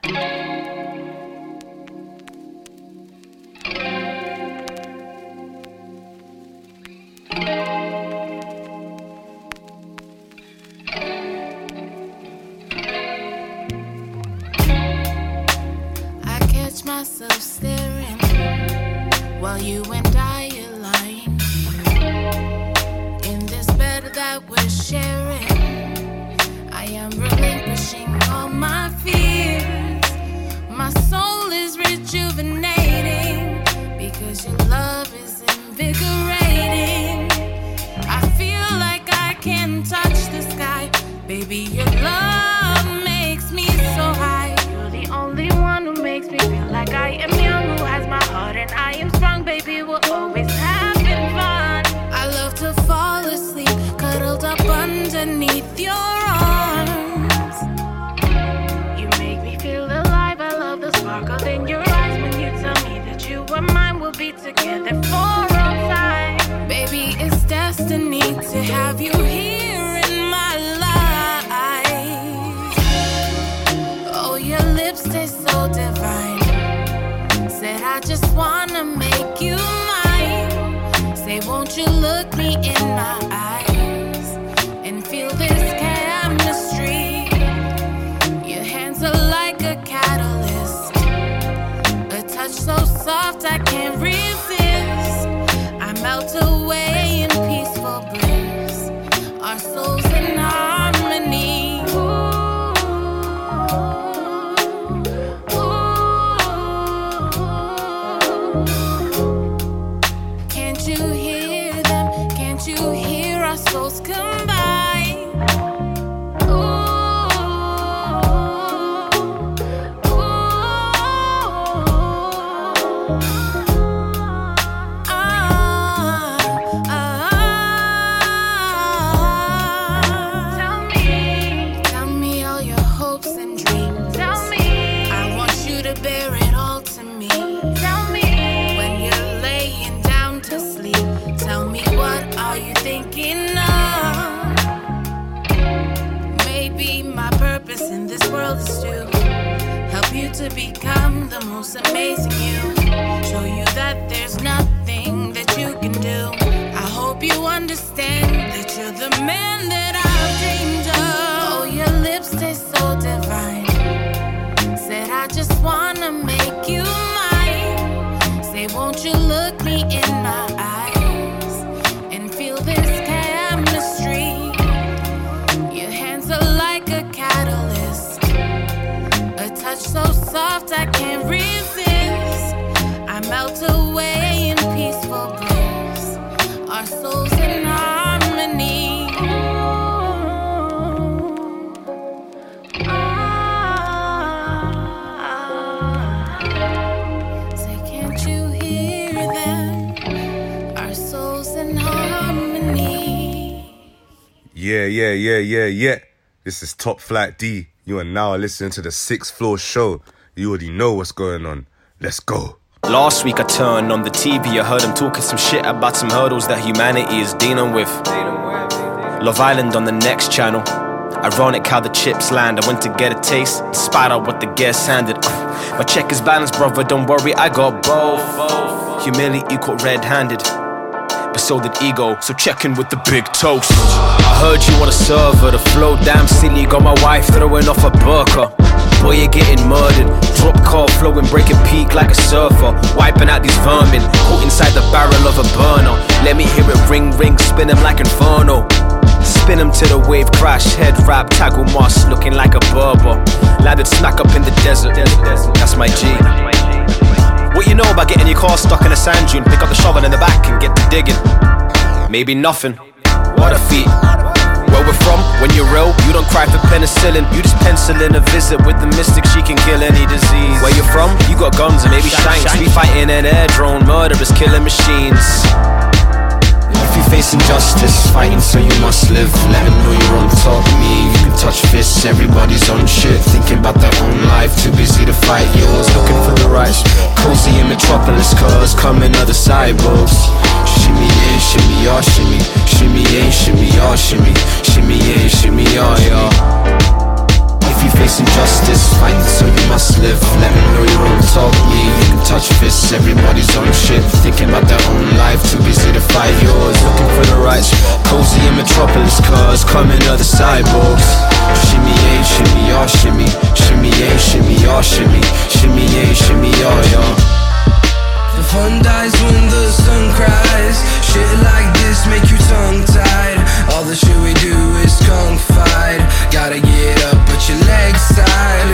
To have you here in my life. Oh, your lips taste so divine. Said I just wanna make you mine. Say, won't you look amazing Yeah, yeah, yeah, yeah, yeah. This is Top Flat D. You are now listening to the Sixth Floor Show. You already know what's going on. Let's go. Last week I turned on the TV, I heard him talking some shit about some hurdles that humanity is dealing with. Love Island on the next channel. Ironic how the chips land. I went to get a taste, despite out what the guests handed. Uh, my check is balanced, brother. Don't worry, I got both. Humility caught red-handed. But so did ego, so check in with the big toast. I heard you want a server, the flow damn silly. Got my wife throwing off a burqa. Boy, you're getting murdered. Drop car flowing, breaking peak like a surfer. Wiping out these vermin, caught inside the barrel of a burner. Let me hear it ring, ring, spin spin 'em like inferno. Spin 'em to the wave crash, head wrap, tackle moss, looking like a Berber. Landed smack up in the desert. That's my G. What you know about getting your car stuck in a sand dune? Pick up the shovel in the back and get to digging. Maybe nothing. What a feat. Where we're from, when you're real, you don't cry for penicillin. You just pencil in a visit with the mystic, she can kill any disease. Where you're from, you got guns and maybe shanks. We fighting an air drone, murderers killing machines. Face injustice, fighting so you must live. Let them know you're on top me. You can touch fists, everybody's on shit. Thinking about their own life, too busy to fight yours. Looking for the right spot. Cozy in metropolis, cars coming other cyborgs. Shimmy in, shimmy y'all, shimmy. Shimmy in, shimmy y'all, shimmy. Shimmy in, shimmy y'all, y'all. You face injustice, fight it so you must live. Let me know you're on top of me. You can touch fists, everybody's on shit. Thinking about their own life, too busy to fight yours. Looking for the right spot. Cozy in metropolis, cars coming other cyborgs. Shimmy in, shimmy y'all, shimmy. Shimmy in, shimmy y'all, shimmy. Shimmy in, shimmy y'all, y'all. The fun dies when the sun cries. Shit like this make you tongue tied. All the shit we do is kung fight. Gotta get up, put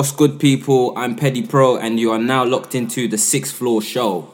What's good, people? I'm Peddy Pro, and you are now locked into the Sixth Floor Show.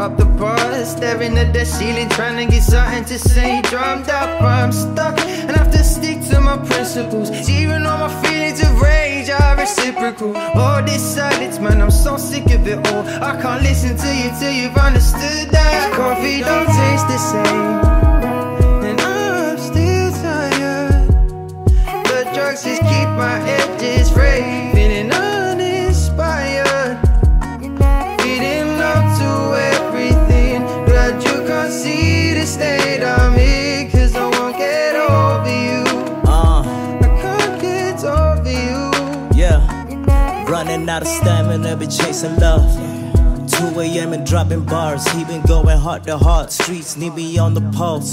Up the bar, staring at the ceiling, trying to get something to say. Drummed up, I'm stuck, and I have to stick to my principles. Even all my feelings of rage are reciprocal. All this silence, man, I'm so sick of it all. I can't listen to you till you've understood that coffee don't taste the same. And I'm still tired. The drugs just keep my edges frayed. Out of stamina, been chasing love. 2 a.m. and dropping bars. He been going heart to heart. Streets need me on the pulse.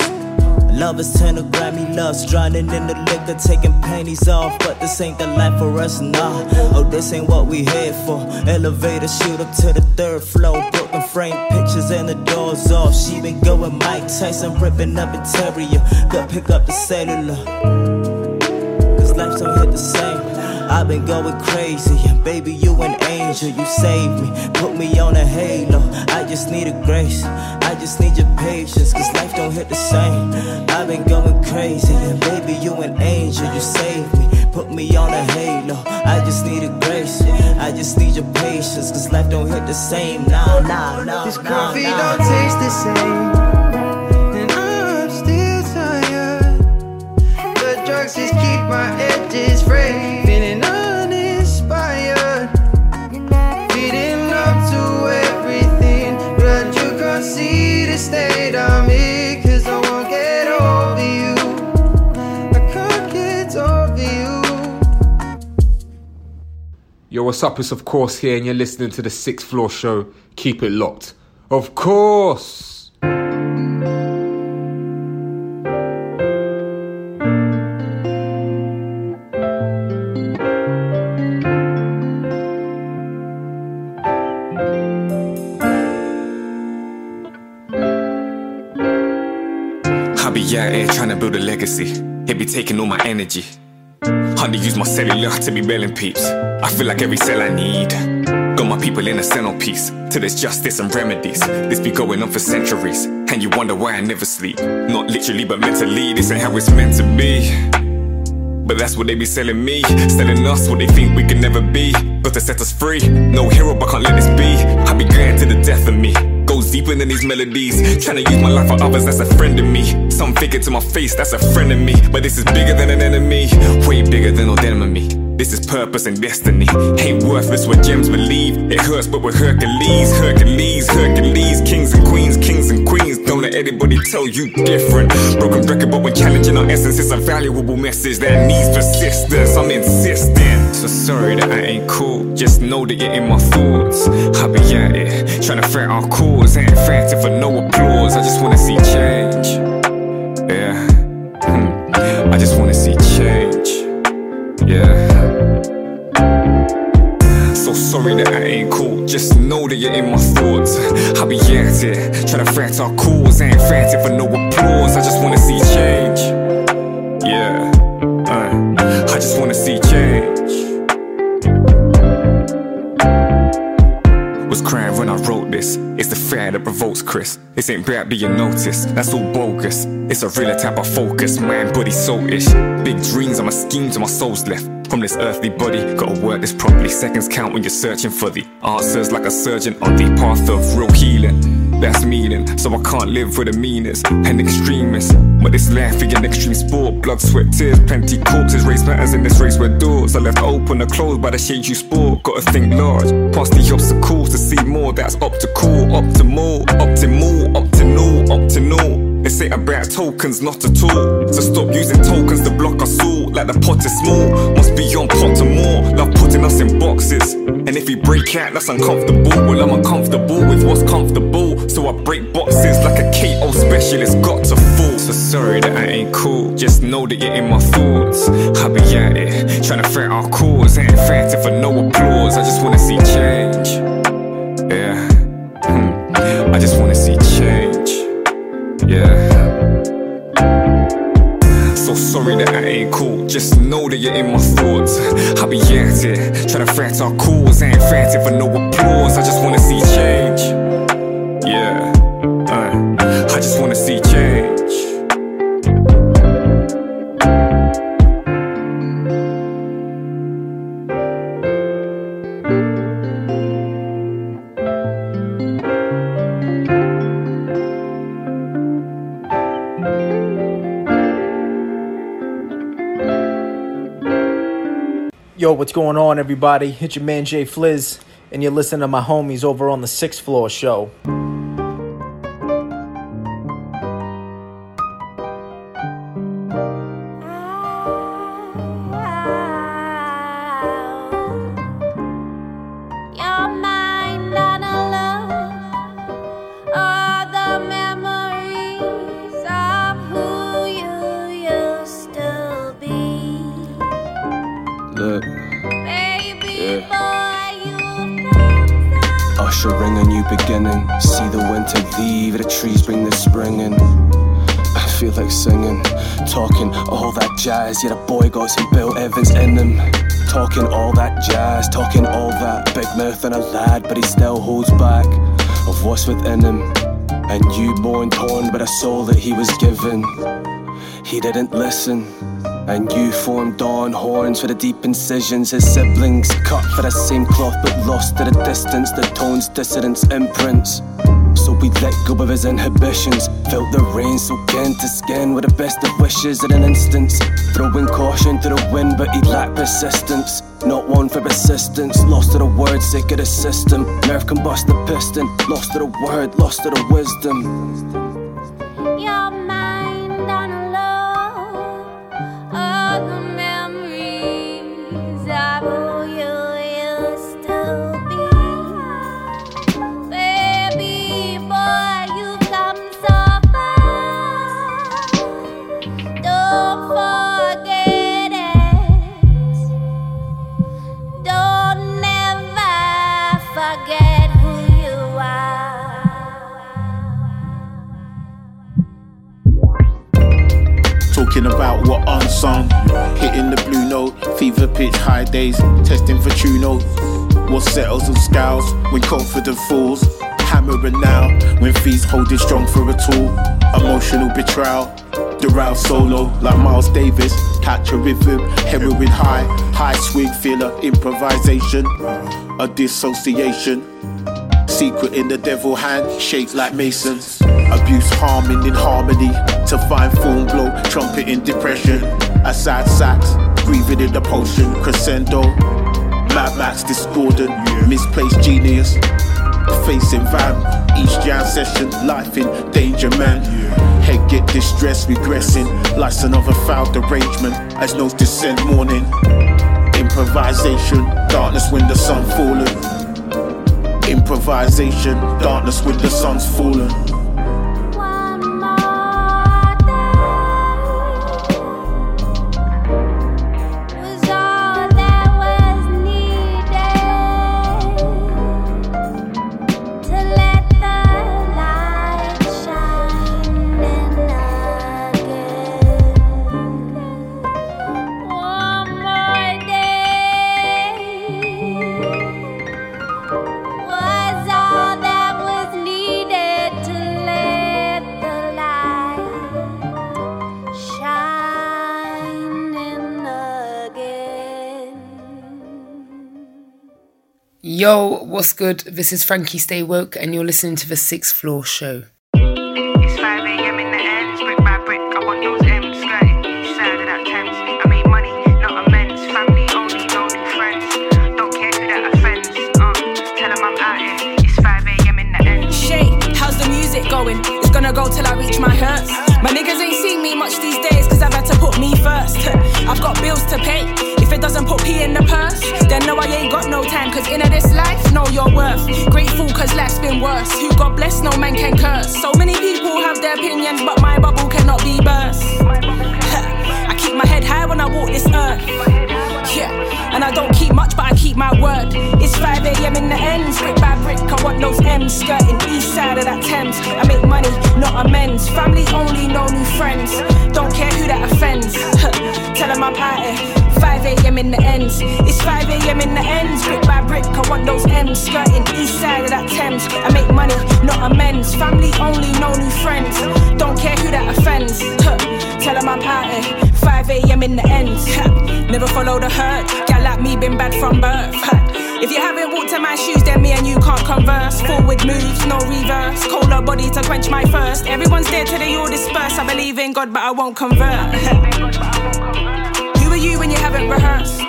Lovers turn to Grammy loves, drowning in the liquor, taking panties off. But this ain't the life for us, nah. Oh, this ain't what we here for. Elevator shoot up to the third floor, broken frame pictures and the doors off. She been going Mike Tyson, ripping up interior. Got pick up the cellular. Cause life don't hit the same. I've been going crazy, and baby, you an angel. You saved me, put me on a halo. I just need a grace, I just need your patience, cause life don't hit the same. I've been going crazy, and baby, you an angel. You saved me, put me on a halo. I just need a grace, I just need your patience, cause life don't hit the same. Nah, nah, nah, This nah, coffee nah. don't taste the same. And I'm still tired. The drugs just keep my edges frayed. Yo, what's up? It's of course here, and you're listening to the Sixth Floor Show. Keep it locked. Of course. Out here trying to build a legacy. It be taking all my energy. Underuse my cellular to be bailing peeps. I feel like every cell I need. Got my people in a centerpiece. Till there's justice and remedies. This be going on for centuries. And you wonder why I never sleep. Not literally, but mentally. This ain't how it's meant to be. But that's what they be selling me. Selling us what they think we can never be. Got to set us free. No hero, but can't let this be. I be going to the death of me. Goes deeper than these melodies. Trying to use my life for others, that's a friend of me. Some figure to my face, that's a friend of me. But this is bigger than an enemy. Way bigger than all enemy. This is purpose and destiny. Ain't worthless what gems believe. It hurts, but we're Hercules, Hercules, Hercules. Kings and queens, kings and queens. Don't let anybody tell you different. Broken record, but when challenging our essence, it's a valuable message that needs persistence. I'm insistent. So sorry that I ain't cool. Just know that you're in my thoughts. I be at it, trying to fight our cause. Ain't fighting for no applause. I just wanna see change. Yeah. Hmm. I just wanna see change. Yeah. So sorry that I ain't cool. Just know that you're in my thoughts. I be at it, trying to fight our cause. Ain't fighting for no applause. This ain't about being noticed, that's all bogus. It's a real type of focus, mind, body, soul-ish. Big dreams, I'm a scheme to my soul's left. From this earthly body, gotta work this properly. Seconds count when you're searching for the answers like a surgeon on the path of real healing. That's meaning, so I can't live for the meanest and extremists. But this life is an extreme sport. Blood, sweat, tears, plenty corpses. Race matters in this race where doors are left open or closed by the shades you sport. Gotta think large, past the obstacles to see more. That's optical, optimal, optimal, optimal, optimal. Say about tokens, not at all. So stop using tokens to block us all. Like the pot is small, must be on pot to more. Love putting us in boxes. And if we break out, that's uncomfortable. Well, I'm uncomfortable with what's comfortable. So I break boxes like a KO specialist, got to fall. So sorry that I ain't cool. Just know that you're in my thoughts. I be at it, trying to fight our cause. Ain't fighting for no applause. I just wanna see change. Yeah. Hmm. I just wanna see. Yeah. So sorry that I ain't cool. Just know that you're in my thoughts. I be at it, trying to fight our cause. I ain't fighting for no applause. I just wanna see change. Yeah. Uh, I just wanna see change. Yo, what's going on, everybody? It's your man Jay Fliz, and you're listening to my homies over on the Sixth Floor Show. Evans in him. Talking all that jazz, talking all that big mouth and a lad, but he still holds back of what's within him. And you born torn by the soul that he was given. He didn't listen. And you formed dawn horns for the deep incisions. His siblings cut for the same cloth but lost to the distance. The tones, dissidence, imprints. So we let go of his inhibitions. Felt the rain soak into skin with the best of wishes in an instance. Throwing caution to the wind, but he lacked persistence. Not one for persistence. Lost to the word, sick of the system. Nerve combust the piston. Lost to the word, lost to the wisdom. Pitch high days, testing for true note. What settles and scowls when confident falls. Hammering now when feet holding strong for a tool. Emotional betrayal. Route solo like Miles Davis. Catch a rhythm, heroin high, high swing filler, improvisation, a dissociation. Secret in the devil hand, shaped like masons. Abuse harming in harmony to find form blow, trumpet in depression. A sad sax, breathing in the potion, crescendo. Mad Max discordant, misplaced genius. Facing van, each jam session, life in danger, man. Head get distressed, regressing, license another foul derangement. As no descent morning. Improvisation, darkness when the sun fallen. Improvisation, darkness when the sun's fallen. Yo, what's good? This is Frankie Stay Woke, and you're listening to the Sixth Floor Show. Know your worth. Grateful cause life's been worse. Who God bless, no man can curse. So many people have their opinions, but my bubble cannot be burst. I keep my head high when I walk this earth. Yeah, and I don't keep much, but I keep my word. It's 5 a.m. in the ends, brick by brick. I want those M's skirting east side of that Thames. I make money, not amends. Family only, no new friends. Don't care who that offends. Tell them I'm. 5 a.m. in the ends. It's 5 a.m. in the ends, brick by brick. I want those M's skirting east side of that Thames. I make money, not amends. Family only, no new friends. Don't care who that offends. Tell them I'm out here. 5 a.m. in the ends. Never follow the herd. Gal like me been bad from birth. If you haven't walked in my shoes, then me and you can't converse. Forward moves, no reverse. Colder body to quench my thirst. Everyone's there till they all disperse. I believe in God, but I won't convert. Haven't rehearsed?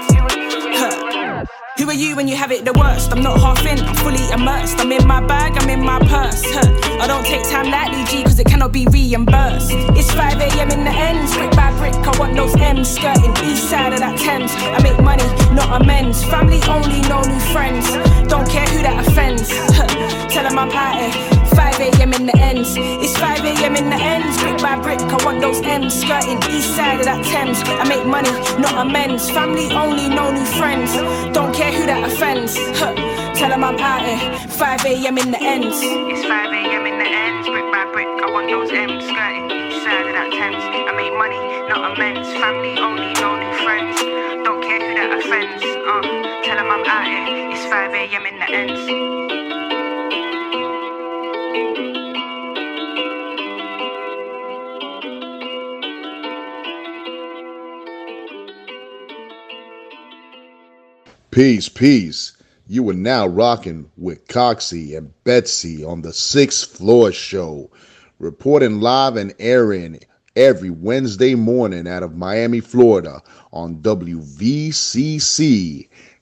Who are you when you have it the worst? I'm not half in, I'm fully immersed. I'm in my bag, I'm in my purse. Huh. I don't take time lightly, G, cause it cannot be reimbursed. It's 5 a.m. in the ends, brick by brick. I want those M's skirting east side of that Thames. I make money, not amends. Family only, no new friends. Don't care who that offends. Huh. Tell them I'm out. 5 a.m. in the ends. It's 5 a.m. in the ends. Brick by brick, I want those M's skirting east side of that Thames. I make money, not amends. Family only, no new friends. Don't care who that offends. Huh. Tell them I'm out here. 5 a.m. in the ends. It's 5 a.m. in the ends, brick by brick. I want those M's skirting east side of that Thames. I make money, not amends. Family only, no new friends. Don't care who that offends. Uh, tell 'em I'm out here. It's 5 a.m. in the ends. Peace, peace. You are now rocking with Coxie and Betsy on the Sixth Floor Show, reporting live and airing every Wednesday morning out of Miami, Florida on WVCC.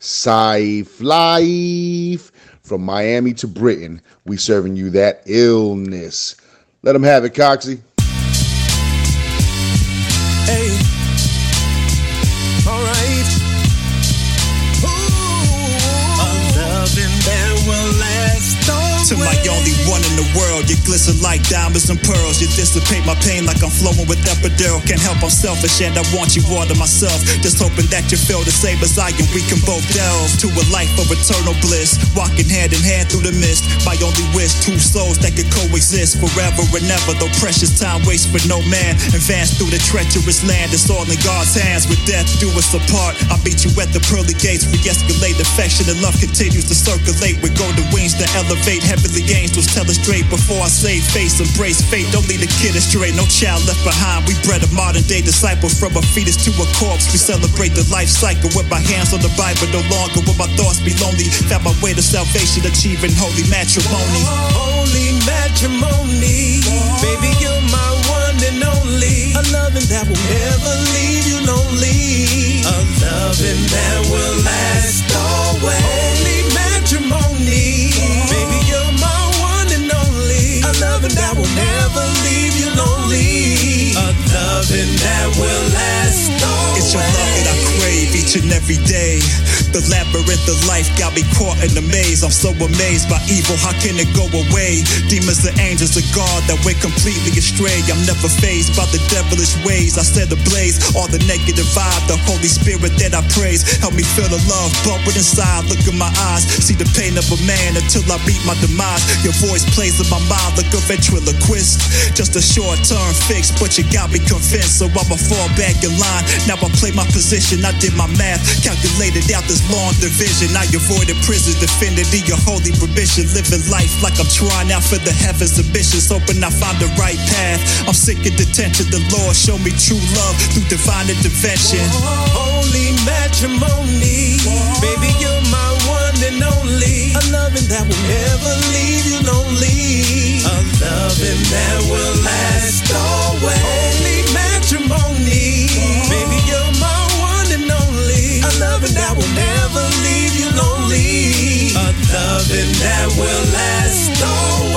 Safe Life. From Miami to Britain, we serving you that illness. Let them have it, Coxie. Hey. World, you glisten like diamonds and pearls. You dissipate my pain like I'm flowing with epidural. Can't help I'm selfish and I want you all to myself. Just hoping that you feel the same as I and we can both delve to a life of eternal bliss. Walking hand in hand through the mist. My only wish, two souls that could coexist forever and ever. Though precious time waits for no man. Advance through the treacherous land. It's all in God's hands. With death do us apart. I beat you at the pearly gates. We escalate affection and love continues to circulate with golden wings that elevate heavenly angels. Tell us straight before I say face. Embrace fate. Don't leave a kid astray. No child left behind. We bred a modern day disciple from a fetus to a corpse. We celebrate the life cycle with my hands on the Bible. No longer will my thoughts be lonely. Found my way to salvation, achieving holy matrimony. Holy matrimony. Baby, you're my one and only. A loving that will never leave you lonely. A loving that will every day. The labyrinth of life got me caught in the maze. I'm so amazed by evil, how can it go away? Demons and angels of God that went completely astray. I'm never phased by the devilish ways. I set ablaze all the negative vibe, the Holy Spirit that I praise. Help me feel the love bubbling inside. Look in my eyes, see the pain of a man until I beat my demise. Your voice plays in my mind like a ventriloquist. Just a short term fix, but you got me convinced. So I'ma fall back in line. Now I play my position, I did my math, calculated out this long division. I avoided prison, defended your holy prohibition. Living life like I'm trying out for the heavens, ambitious. Hoping I find the right path. I'm sick of detention. The Lord show me true love through divine intervention. Oh, holy matrimony, Whoa. baby, you're my one and only. A loving that will never leave you lonely. A loving that will last always. Holy matrimony. loving that will never leave you lonely. A loving that will last always.